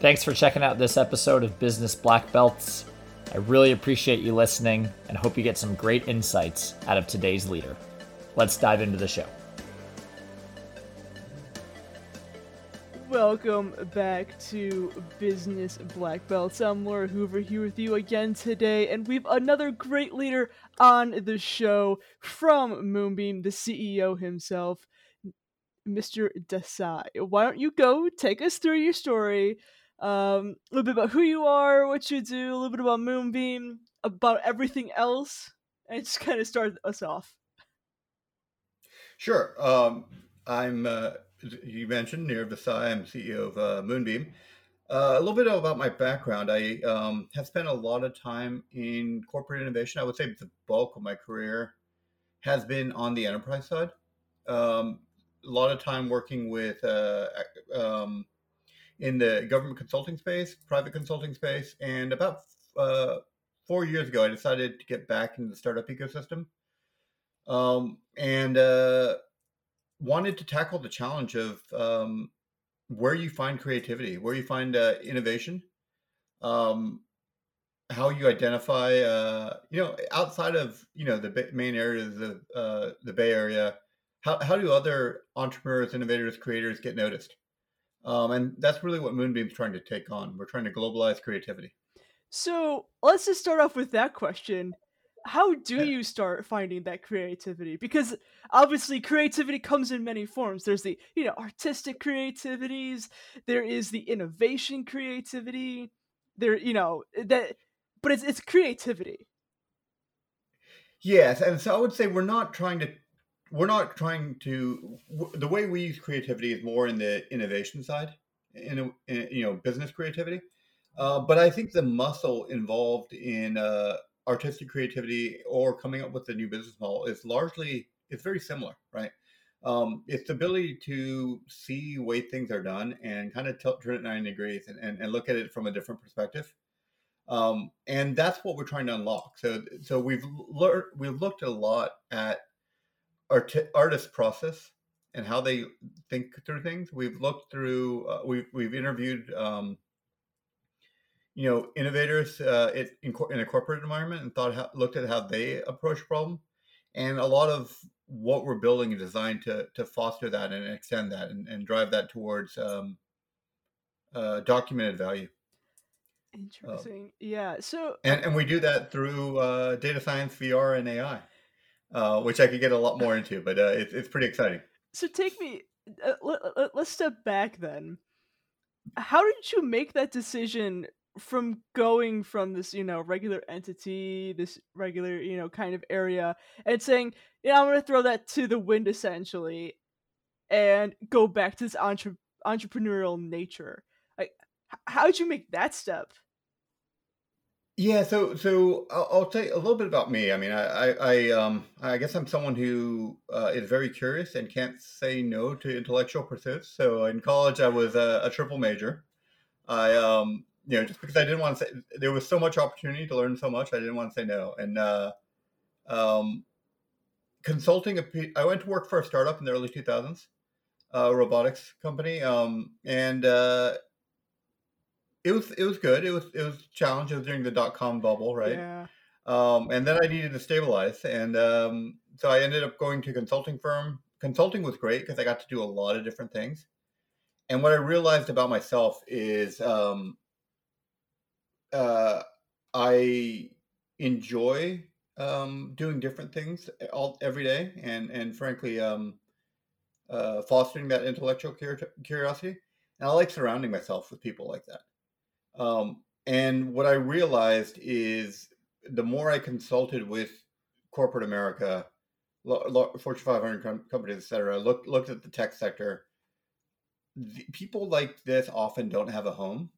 Thanks for checking out this episode of Business Black Belts. I really appreciate you listening and hope you get some great insights out of today's leader. Let's dive into the show. Welcome back to Business Black Belts. I'm Laura Hoover here with you again today, and we've another great leader on the show from Moonbeam, the CEO himself, Mr. Desai. Why don't you go take us through your story? Um, a little bit about who you are, what you do, a little bit about Moonbeam, about everything else, and just kind of start us off. Sure. Um, I'm, uh, you mentioned Nirav Desai. I'm CEO of uh, Moonbeam. Uh, a little bit about my background. I um, have spent a lot of time in corporate innovation. I would say the bulk of my career has been on the enterprise side. Um, a lot of time working with uh, um, in the government consulting space, private consulting space, and about uh, four years ago, I decided to get back into the startup ecosystem, um, and uh, wanted to tackle the challenge of um, where you find creativity, where you find uh, innovation, um, how you identify, uh, you know, outside of you know the main areas of uh, the Bay Area. How, how do other entrepreneurs, innovators, creators get noticed? Um, and that's really what Moonbeam's trying to take on. We're trying to globalize creativity. So let's just start off with that question. How do you start finding that creativity? Because obviously creativity comes in many forms. There's the, you know, artistic creativities, there is the innovation creativity, there, you know, that but it's it's creativity. Yes, and so I would say we're not trying to we're not trying to the way we use creativity is more in the innovation side in, a, in you know business creativity. Uh, but i think the muscle involved in uh, artistic creativity or coming up with a new business model is largely it's very similar right? Um, it's the ability to see way things are done and kind of tilt, turn it 90 degrees and, and, and look at it from a different perspective. Um, and that's what we're trying to unlock. So so we've learned we've looked a lot at art- artist process and how they think through things. We've looked through, uh, we've we've interviewed, um, you know, innovators uh, in, in a corporate environment and thought how, looked at how they approach problem, and a lot of what we're building is designed to to foster that and extend that and, and drive that towards um, uh, documented value. Interesting. yeah. So and and we do that through uh, data science, VR, and AI uh, which I could get a lot more into, but uh, it's it's pretty exciting. So take me. Uh, let, let's step back then. How did you make that decision from going from this, you know, regular entity, this regular, you know, kind of area, and saying, yeah, I'm going to throw that to the wind essentially, and go back to this entre- entrepreneurial nature? Like, how did you make that step? Yeah, so so I'll, I'll tell you a little bit about me. I mean, I I, um I guess I'm someone who uh, is very curious and can't say no to intellectual pursuits. So in college, I was a, a triple major. I um you know just because I didn't want to say there was so much opportunity to learn so much, I didn't want to say no. And uh, um, consulting, I went to work for a startup in the early 2000s, a robotics company, um, and uh, it was it was good. It was it was was during the dot com bubble, right? Yeah. Um, and then I needed to stabilize, and um, so I ended up going to a consulting firm. Consulting was great because I got to do a lot of different things. And what I realized about myself is um, uh, I enjoy um, doing different things all every day, and and frankly, um, uh, fostering that intellectual curiosity. And I like surrounding myself with people like that. Um, and what I realized is the more I consulted with corporate America, Fortune 500 com- companies, et cetera, looked, looked at the tech sector, the, people like this often don't have a home.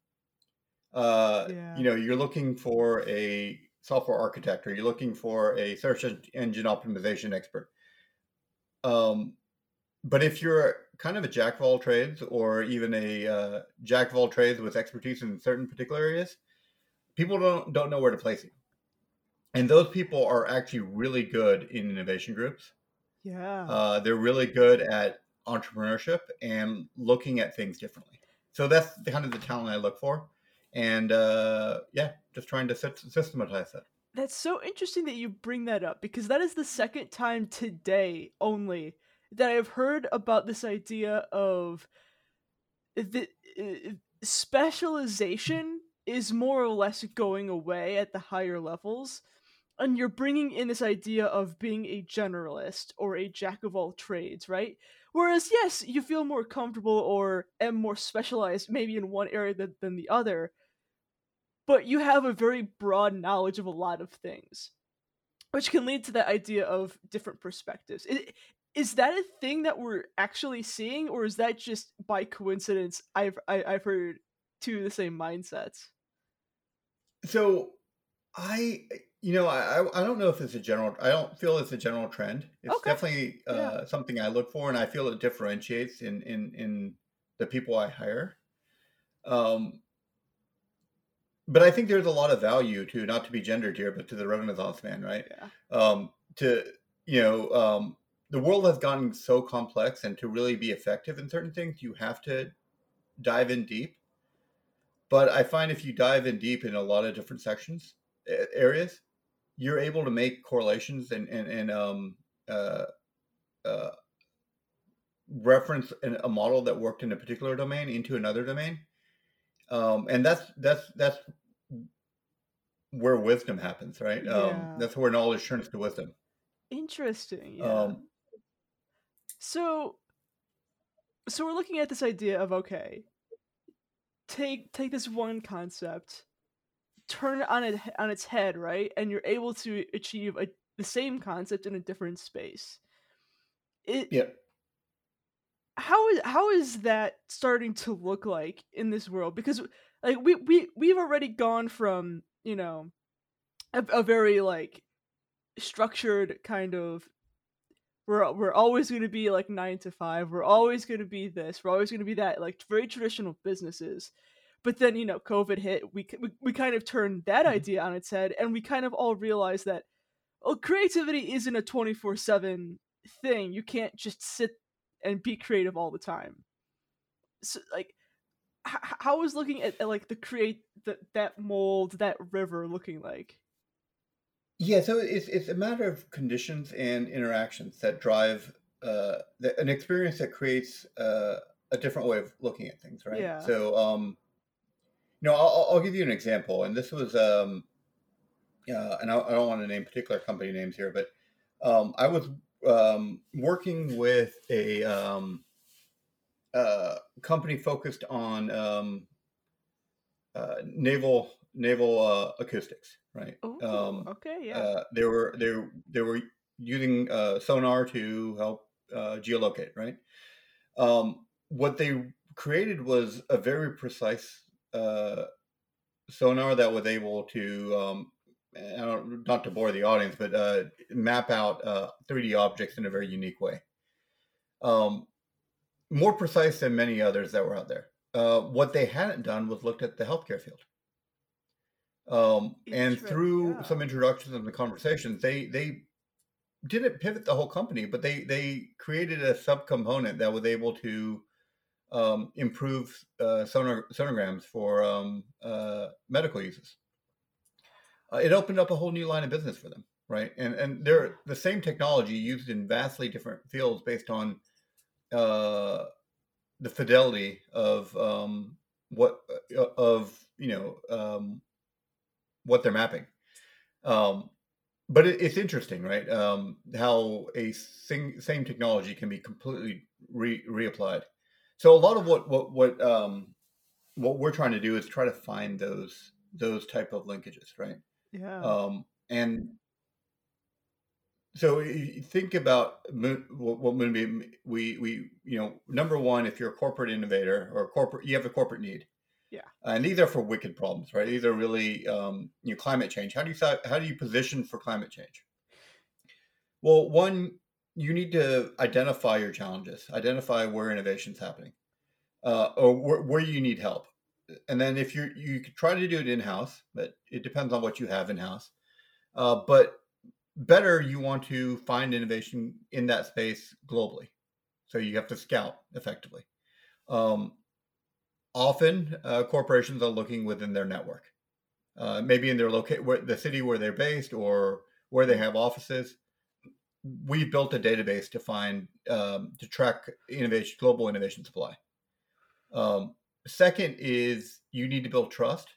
Uh, yeah. You know, you're looking for a software architect or you're looking for a search engine optimization expert. Um, but if you're kind of a jack of all trades or even a uh, jack of all trades with expertise in certain particular areas, people don't don't know where to place you. And those people are actually really good in innovation groups. Yeah. Uh, they're really good at entrepreneurship and looking at things differently. So that's the kind of the talent I look for, and uh, yeah, just trying to systematize that. That's so interesting that you bring that up because that is the second time today only that I've heard about this idea of the uh, specialization is more or less going away at the higher levels and you're bringing in this idea of being a generalist or a jack of all trades right? Whereas yes you feel more comfortable or am more specialized maybe in one area than, than the other but you have a very broad knowledge of a lot of things which can lead to that idea of different perspectives. Is, is that a thing that we're actually seeing or is that just by coincidence i've I, have i have heard two of the same mindsets so I, you know, I I don't know if it's a general. I don't feel it's a general trend. It's Okay. definitely uh, Yeah. something I look for, and I feel it differentiates in in in the people I hire. Um, but I think there's a lot of value to not to be gendered here, but to the Renaissance man, right? Yeah. Um, to you know, um, the world has gotten so complex, and to really be effective in certain things, you have to dive in deep. But I find if you dive in deep in a lot of different sections areas, you're able to make correlations and and, and um, uh, uh, reference a model that worked in a particular domain into another domain, um, and that's that's that's where wisdom happens, right? Um, Yeah. that's where knowledge turns to wisdom. Interesting. Yeah. Um, so so we're looking at this idea of okay, take take this one concept, turn it on it on its head, right? And you're able to achieve a, the same concept in a different space. It yeah. how is how is that starting to look like in this world? Because like we we we've already gone from you know a, a very like structured kind of we're we're always going to be like 9 to 5 we're always going to be this we're always going to be that like very traditional businesses. But then you know covid hit we we, we kind of turned that Mhm. idea on its head and we kind of all realized that well creativity isn't a 24/7 thing you can't just sit and be creative all the time. So like how is looking at, at like the create the, that mold that river looking like Yeah, so it's it's a matter of conditions and interactions that drive uh, the, an experience that creates uh, a different way of looking at things, right? Yeah. So, um, you know, I'll, I'll give you an example, and this was, um, uh, and I, I don't want to name particular company names here, but um, I was um, working with a um, uh, company focused on um, uh, naval naval uh, acoustics, right? oh Um, okay yeah uh, they were they they were using uh, sonar to help uh, geolocate, right? Um, what they created was a very precise uh, sonar that was able to, um, I don't, not to bore the audience, but uh, map out uh, 3D objects in a very unique way. Um, more precise than many others that were out there. Uh, what they hadn't done was looked at the healthcare field. Um, and through yeah. some introductions and the conversations, they they didn't pivot the whole company, but they they created a subcomponent that was able to um, improve uh, sonar, sonograms for um, uh, medical uses. Uh, it opened up a whole new line of business for them, right? And and they're the same technology used in vastly different fields based on uh, the fidelity of um, what uh, of you know um, what they're mapping. Um, but it, it's interesting, right? Um, how a sing, same technology can be completely re, reapplied. So a lot of what what what um, what we're trying to do is try to find those those type of linkages, right? yeah Um, and so you think about Moon- what what Moonbeam. We we you know number one, if you're a corporate innovator or corporate, you have a corporate need. Yeah. and these are for wicked problems, right? These are really um, you know climate change. How do you how do you position for climate change? Well, one, you need to identify your challenges, identify where innovation's happening, uh, or where, where you need help. And then if you you could try to do it in house, but it depends on what you have in house. Uh, but better, you want to find innovation in that space globally. So you have to scout effectively. Um, often uh, corporations are looking within their network, uh, maybe in their locate where the city where they're based or where they have offices. We've built a database to find um, to track innovation, global innovation supply. Um, second is you need to build trust,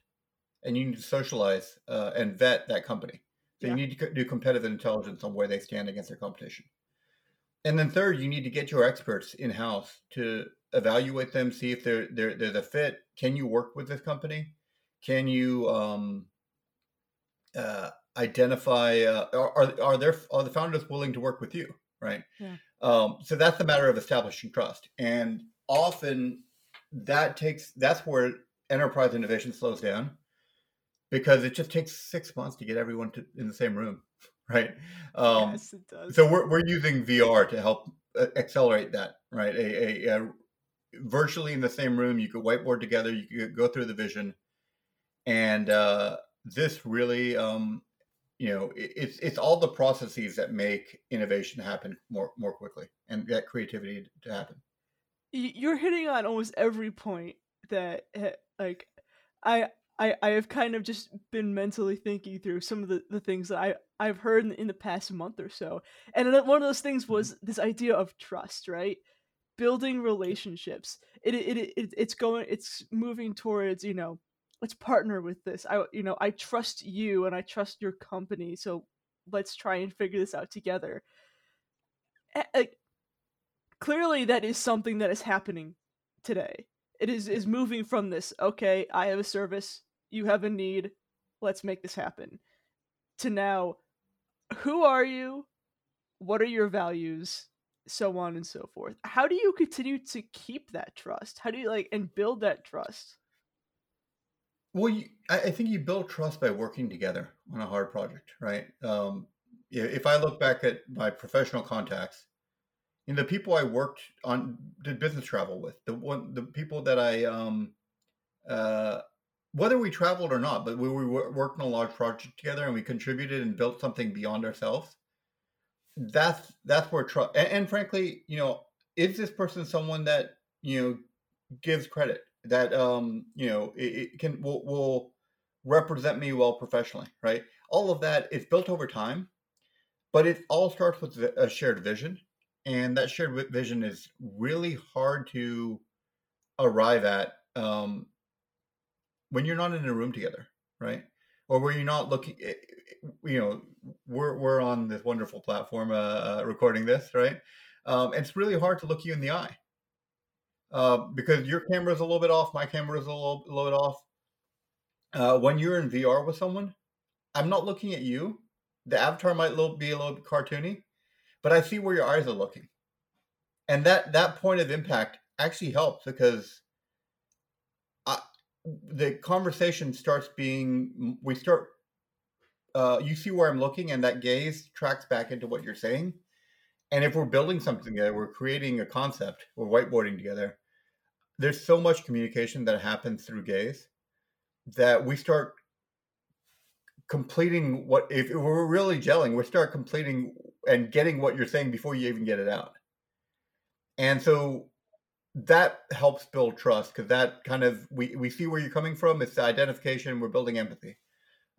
and you need to socialize uh, and vet that company. So yeah. you need to do competitive intelligence on where they stand against their competition. And then third, you need to get your experts in house to evaluate them, see if they're they're they're the fit. Can you work with this company? Can you um, uh, identify? Uh, are are there are the founders willing to work with you? Right. Yeah. Um, so that's a matter of establishing trust, and often that takes that's where enterprise innovation slows down because it just takes six months to get everyone to, in the same room right? Um, yes, it does. So we're we're using VR to help uh, accelerate that, right? A, a, a, virtually in the same room, you could whiteboard together, you could go through the vision, and uh, this really, um, you know, it, it's it's all the processes that make innovation happen more more quickly and get creativity to happen. You're hitting on almost every point that eh, like I I, I have kind of just been mentally thinking through some of the, the things that I, I've heard in, in the past month or so. And one of those things mm-hmm. was this idea of trust, right? Building relationships. It, it, it, it's going, it's moving towards, you know, let's partner with this. I, you know, I trust you and I trust your company. So let's try and figure this out together. clearly that is something that is happening today it is is moving from this okay i have a service you have a need let's make this happen to now who are you? What are your values? so on and so forth. How do you continue to keep that trust? How do you like and build that trust? Well you, I, think you build trust by working together on a hard project right? Um, if i look back at my professional contacts and the people I worked on did business travel with the one the people that I um uh whether we traveled or not, but we, we worked on a large project together and we contributed and built something beyond ourselves. That's that's where trust and, and frankly, you know, is this person someone that you know gives credit that um you know it, it can will, will represent me well professionally, right? All of that is built over time, but it all starts with a shared vision and that shared vision is really hard to arrive at um, when you're not in a room together, right? Or where you're not looking. Eh, eh, you know, we're we're on this wonderful platform uh, uh, recording this, right? Um, it's really hard to look you in the eye uh, because your camera is a little bit off, my camera is a little, little bit off. Uh, when you're in VR with someone, I'm not looking at you. The avatar might be a little bit cartoony, but I see where your eyes are looking. And that that point of impact actually helps because I, the conversation starts being we start uh, you see where I'm looking and that gaze tracks back into what you're saying. And if we're building something together, we're creating a concept, we're whiteboarding together. There's so much communication that happens through gaze that we start completing what if we're really gelling, we start completing and getting what you're saying before you even get it out. And so that helps build trust because that kind of we, we see where you're coming from. It's the identification. We're building empathy,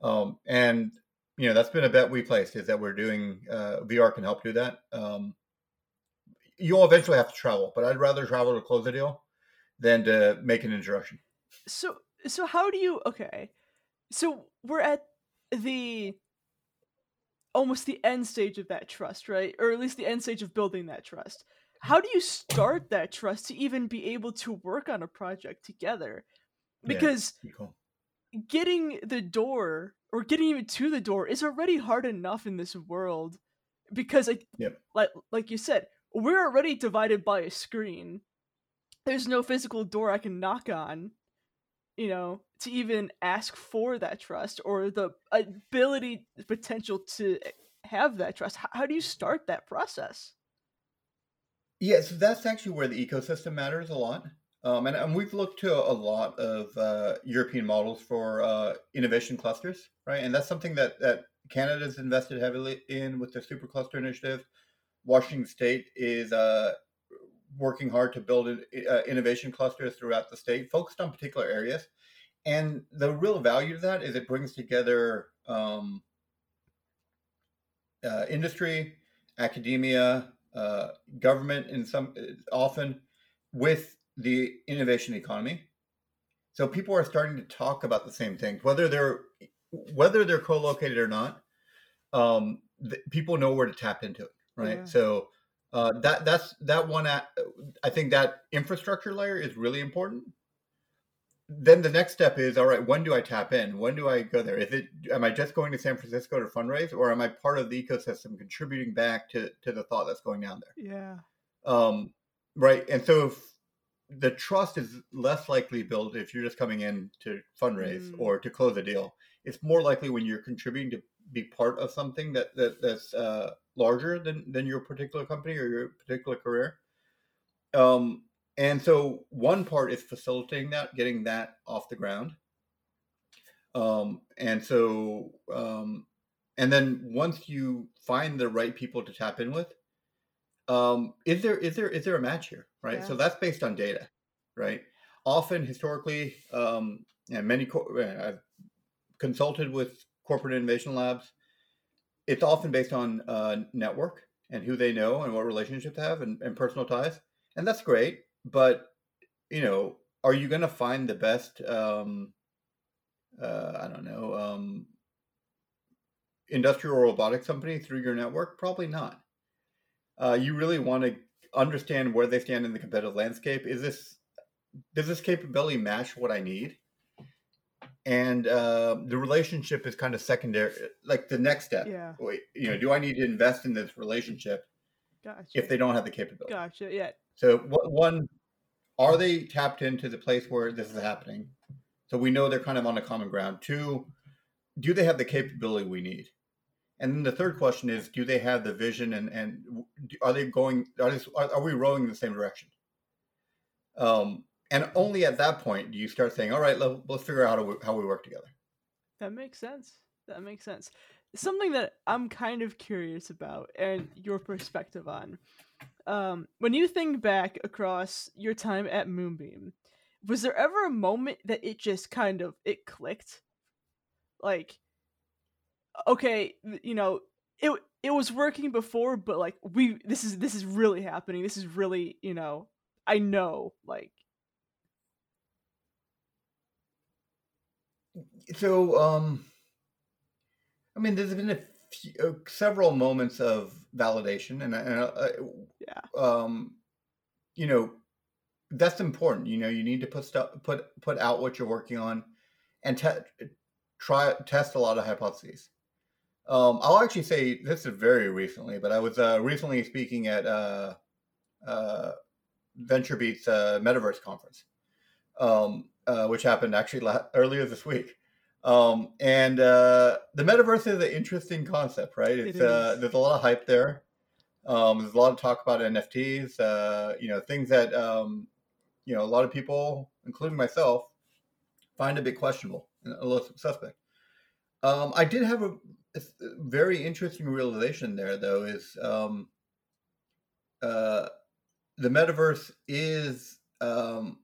um, and you know that's been a bet we placed is that we're doing uh, VR can help do that. Um, you'll eventually have to travel, but I'd rather travel to close a deal than to make an introduction. So so how do you okay? So we're at the almost the end stage of that trust, right? Or at least the end stage of building that trust. How do you start that trust to even be able to work on a project together? Because yeah, cool. getting the door or getting even to the door is already hard enough in this world because like yep. like like you said, we're already divided by a screen. There's no physical door I can knock on you know, to even ask for that trust or the ability, potential to have that trust. How, how do you start that process? Yeah, so that's actually where the ecosystem matters a lot. Um, and, and, we've looked to a lot of uh, European models for uh, innovation clusters, right? And that's something that, that Canada's invested heavily in with the Supercluster Initiative. Washington State is uh, working hard to build uh, innovation clusters throughout the state, focused on particular areas. And the real value of that is it brings together um, uh, industry, academia, uh, government, in some often with the innovation economy. So people are starting to talk about the same things, whether they're whether they're co-located or not. Um, th- people know where to tap into it, right? Yeah. So uh, that that's that one. At, I think that infrastructure layer is really important. Then the next step is all right. When do I tap in? When do I go there? Is it am I just going to San Francisco to fundraise, or am I part of the ecosystem, contributing back to to the thought that's going down there? Yeah. Um, right. And so if the trust is less likely built if you're just coming in to fundraise mm. or to close a deal. It's more likely when you're contributing to be part of something that, that that's uh, larger than than your particular company or your particular career. Um, and so one part is facilitating that, getting that off the ground. Um, and so, um, and then once you find the right people to tap in with, um, is there is there is there a match here, right? Yeah. So that's based on data, right? Often, historically, um, and many co- I've consulted with corporate innovation labs. It's often based on uh, network and who they know and what relationships have and, and personal ties, and that's great. But you know, are you going to find the best? Um, uh, I don't know. Um, industrial robotics company through your network? Probably not uh, you really want to understand where they stand in the competitive landscape. Is this does this capability match what I need? And uh, the relationship is kind of secondary, like the next step. Yeah. Wait, you know, do I need to invest in this relationship gotcha. if they don't have the capability? Gotcha. Yeah. So one, are they tapped into the place where this is happening? So we know they're kind of on a common ground. Two, do they have the capability we need? And then the third question is, do they have the vision and, and are they going, are, they, are we rowing in the same direction? Um, and only at that point do you start saying, all right, let, us figure out how, how we work together. That makes sense. That makes sense. Something that I'm kind of curious about and your perspective on. Um, when you think back across your time at Moonbeam, was there ever a moment that it just kind of it clicked? Like okay, you know, it it was working before, but like we this is this is really happening. This is really, you know, I know like so um I mean there's been a few, uh, several moments of validation and, and uh, yeah. Um you know, that's important. You know, you need to put stuff put put out what you're working on and te- try test a lot of hypotheses. Um, I'll actually say this is very recently, but I was uh, recently speaking at uh, uh, VentureBeat's uh, Metaverse conference, um, uh, which happened actually la- earlier this week. Um, and uh, the metaverse is an interesting concept, right? It's, uh, there's a lot of hype there. Um, there's a lot of talk about NFTs, uh, you know, things that um, you know a lot of people, including myself, find a bit questionable and a little suspect. Um, I did have a a very interesting realization there, though, is um, uh, the metaverse is, um,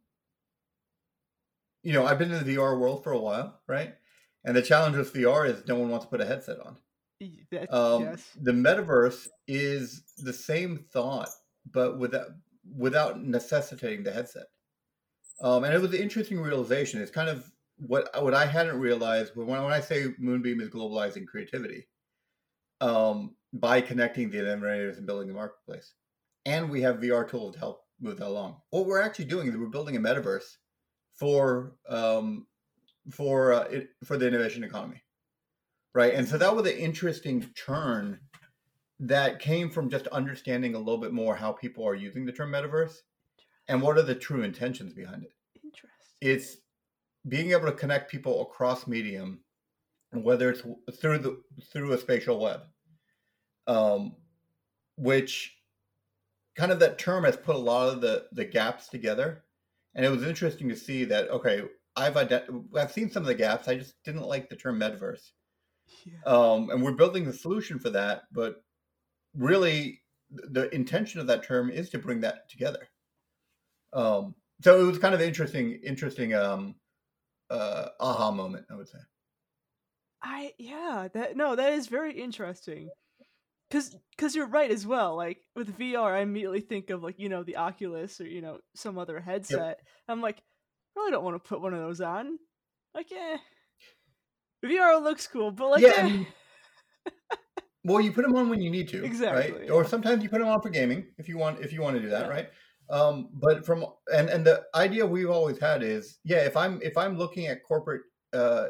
you know, I've been in the VR world for a while, right? And the challenge with VR is no one wants to put a headset on. Um, yes. The metaverse is the same thought, but without without necessitating the headset. Um, and it was an interesting realization. It's kind of what what I hadn't realized when when I say Moonbeam is globalizing creativity, um, by connecting the innovators and building the marketplace, and we have VR tools to help move that along. What we're actually doing is we're building a metaverse for um, for uh, it, for the innovation economy, right? And so that was an interesting turn that came from just understanding a little bit more how people are using the term metaverse and what are the true intentions behind it. Interesting. It's being able to connect people across medium, and whether it's through the through a spatial web, um, which kind of that term has put a lot of the the gaps together, and it was interesting to see that okay, I've ident- I've seen some of the gaps. I just didn't like the term metaverse, yeah. um, and we're building the solution for that. But really, the intention of that term is to bring that together. Um, so it was kind of interesting, interesting um, uh, aha moment, I would say. I yeah, that no, that is very interesting. Cause, cause you're right as well. Like with VR, I immediately think of like you know the Oculus or you know some other headset. I'm like, really don't want to put one of those on. Like, eh, VR looks cool, but like, Yeah, I eh. mean, Well, you put them on when you need to, Exactly, right? yeah. Or sometimes you put them on for gaming if you want if you want to do that, Yeah. right? Um, but from and and the idea we've always had is, yeah, if I'm if I'm looking at corporate uh,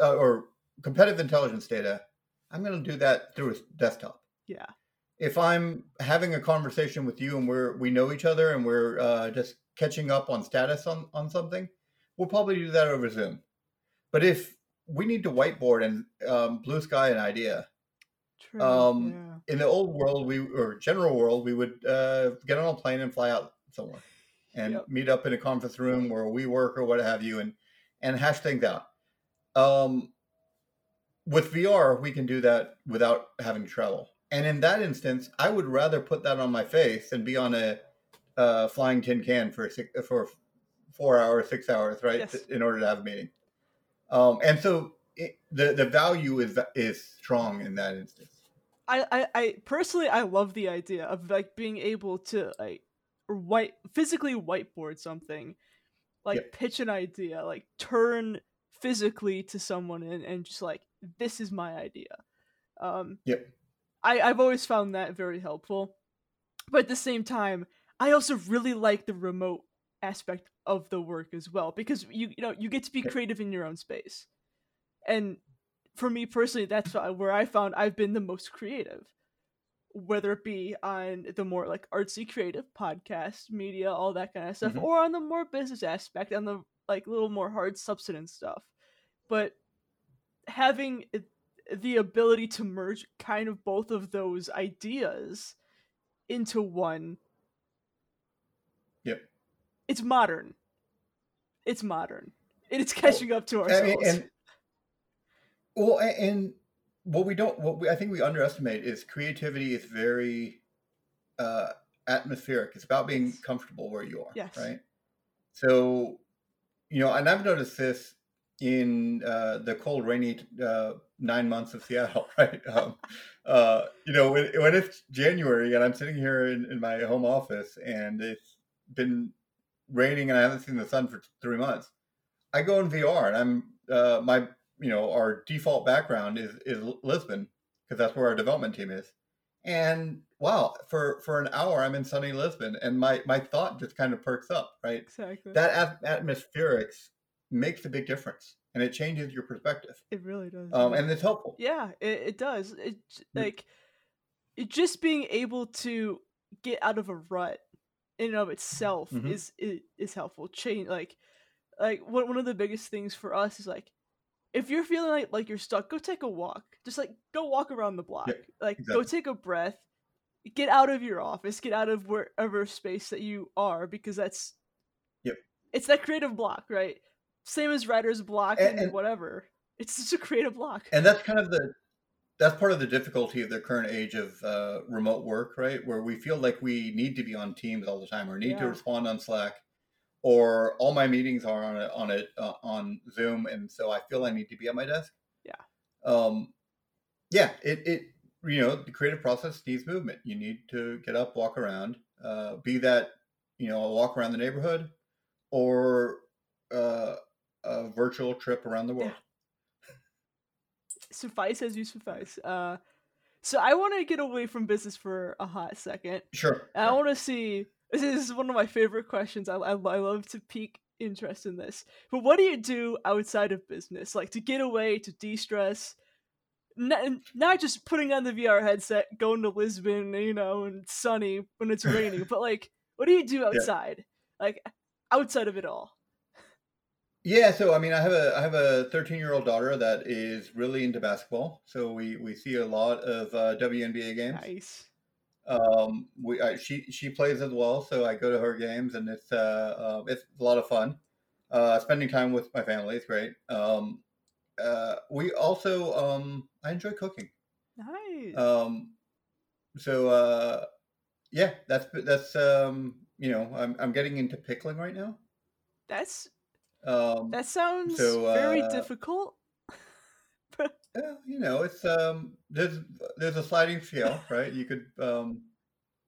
uh or competitive intelligence data, I'm going to do that through a desktop. yeah, If I'm having a conversation with you and we're we know each other and we're uh, just catching up on status on on something, we'll probably do that over Zoom. But if we need to whiteboard and um, blue sky an idea, true. Um, yeah. in the old world we or general world we would uh, get on a plane and fly out somewhere and Yep. meet up in a conference room where we work or what have you and and hash things out um, with vr we can do that without having to travel and in that instance i would rather put that on my face than be on a uh, flying tin can for six, for four hours six hours right Yes. in order to have a meeting um, and so it, the the value is is strong in that instance I, I, I personally I love the idea of like being able to like white physically whiteboard something, like Yep. pitch an idea, like turn physically to someone and, and just like this is my idea. Um, Yep. I I've always found that very helpful, but at the same time, I also really like the remote aspect of the work as well because you you know you get to be creative in your own space, and for me personally, that's where I found I've been the most creative. Whether it be on the more like artsy creative podcast, media, all that kind of stuff, Mhm. or on the more business aspect, on the like little more hard substance stuff. But having the ability to merge kind of both of those ideas into one. It's modern. It's modern. And it's catching up to I ourselves. mean, and well, and what we don't, what we, I think we underestimate is creativity is very uh, atmospheric. It's about being Yes. comfortable where you are, Yes. right? So, you know, and I've noticed this in uh, the cold, rainy uh, nine months of Seattle, right? Um, uh, you know, when, when it's January and I'm sitting here in, in my home office and it's been raining and I haven't seen the sun for three months, I go in VR and I'm uh, my you know our default background is is Lisbon because that's where our development team is, and wow, for for an hour I'm in sunny Lisbon and my my thought just kind of perks up, right? exactly. That at- atmospherics makes a big difference and it changes your perspective, it really does. um, and it's helpful. Yeah, it, it does. It like it just being able to get out of a rut in and of itself Mhm. is, is is helpful. Change like like one one of the biggest things for us is like if you're feeling like like you're stuck, go take a walk. Just like go walk around the block. like go take a breath. Get out of your office. Get out of wherever space that you are because that's Yep. It's that creative block, right? Same as writer's block And- and, and- whatever. It's just a creative block. and that's kind of the that's part of the difficulty of the current age of uh, remote work right? Where we feel like we need to be on teams all the time or need to respond on slack or all my meetings are on a, on it uh, on zoom and so i feel i need to be at my desk. Yeah. um yeah it it you know the creative process needs movement. You need to get up walk around uh be that you know a walk around the neighborhood or uh a virtual trip around the world suffice as you suffice. Uh, so I want to get away from business for a hot second. sure And I want to see. This is one of my favorite questions. I, I, I love to pique interest in this. But what do you do outside of business, like to get away, to de-stress? Not, not just putting on the VR headset, going to Lisbon, you know, and sunny when it's raining, but like, what do you do outside, like outside of it all? Yeah, so I mean, I have a I have a 13 year old daughter that is really into basketball. So we we see a lot of uh, WNBA games. Nice. Um, we I, she she plays as well, so I go to her games, and it's uh, uh it's a lot of fun. Uh, spending time with my family is great. Um, uh, we also um I enjoy cooking. Nice. Um, so uh, yeah, that's that's um you know, I'm I'm getting into pickling right now. That's Um, that sounds so, very uh, difficult. yeah, you know, it's um, there's there's a sliding scale, right? You could um,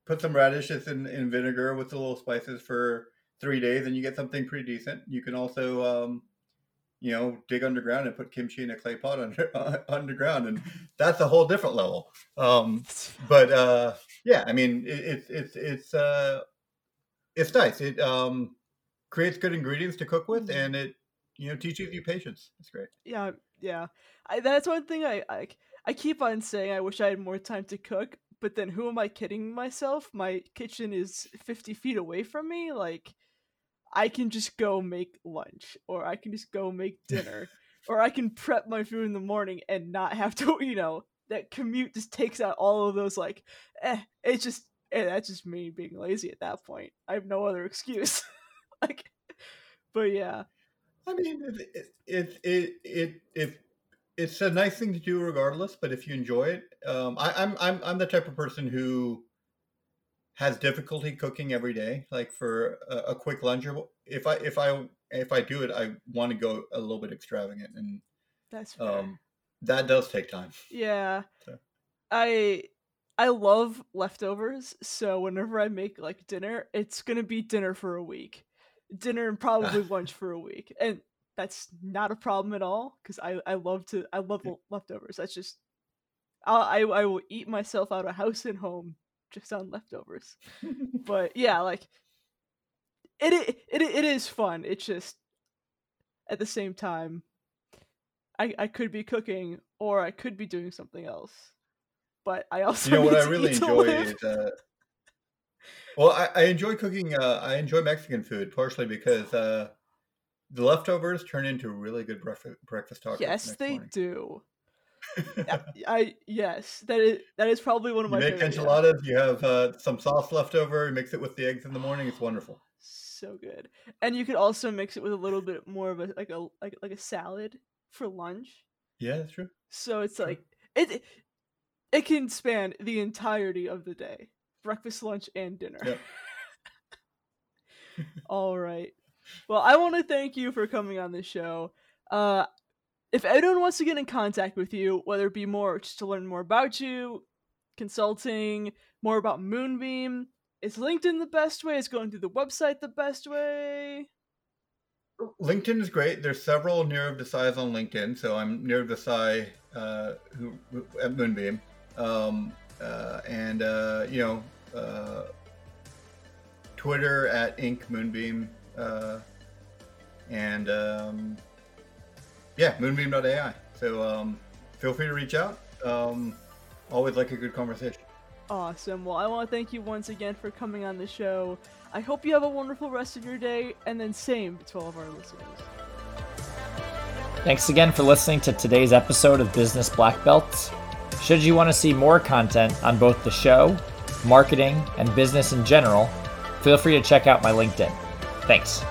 put some radishes in, in vinegar with a little spices for three days, and you get something pretty decent. You can also um, you know, dig underground and put kimchi in a clay pot under underground, and that's a whole different level. Um, but uh, yeah, I mean, it, it's it's it's uh, it's nice. It um, creates good ingredients to cook with, Mhm. and it you know teaches you patience. It's great. yeah, yeah. I, that's one thing I, I I keep on saying. I wish I had more time to cook, but then who am I kidding myself? My kitchen is fifty feet away from me. Like, I can just go make lunch, or I can just go make dinner, or I can prep my food in the morning and not have to. You know, that commute just takes out all of those. Like, eh, it's just. Eh, that's just me being lazy at that point. I have no other excuse. like, but yeah. I mean, it it it it, it's a nice thing to do regardless. But if you enjoy it, um, I, I'm I'm I'm the type of person who has difficulty cooking every day. Like for a, a quick lunch, or if I if I if I do it, I want to go a little bit extravagant, and That's fair. um, that does take time. Yeah. So- I I love leftovers, so whenever I make like dinner, it's gonna be dinner for a week. Dinner and probably lunch for a week. And that's not a problem at all because I, I love to I love leftovers. That's just I'll, I I will eat myself out of house and home just on leftovers. But yeah, like it i- it it is fun. It's just at the same time I I could be cooking or I could be doing something else. But I also you know what I really enjoy live. is uh, well, I, I enjoy cooking. Uh, I enjoy Mexican food partially because uh, the leftovers turn into really good breakfast breakfast tacos. Yes, they morning. do. I, I yes, that is that is probably one of you my make favorite. yeah. enchiladas. You have uh, some sauce left over. You mix it with the eggs in the morning. It's wonderful. So good, and you could also mix it with a little bit more of a like a like like a salad for lunch. Yeah, that's true. So it's True. like it it can span the entirety of the day, breakfast, lunch, and dinner. Yep. All right. Well, I want to thank you for coming on the show. Uh, if anyone wants to get in contact with you, whether it be more just to learn more about you, consulting, more about Moonbeam, is LinkedIn the best way? Is going through the website the best way? LinkedIn is great. There's several Nirav Desais on LinkedIn. So I'm Nirav Desai uh, who, who, at Moonbeam. Um, uh, and, uh, you know, uh, Twitter at Inc. Moonbeam. Uh, and, um, yeah, moonbeam.ai. So um, feel free to reach out. Um, always like a good conversation. Awesome. Well, I want to thank you once again for coming on the show. I hope you have a wonderful rest of your day, and then same to all of our listeners. Thanks again for listening to today's episode of Business Black Belts. Should you want to see more content on both the show, marketing, and business in general, feel free to check out my LinkedIn. Thanks.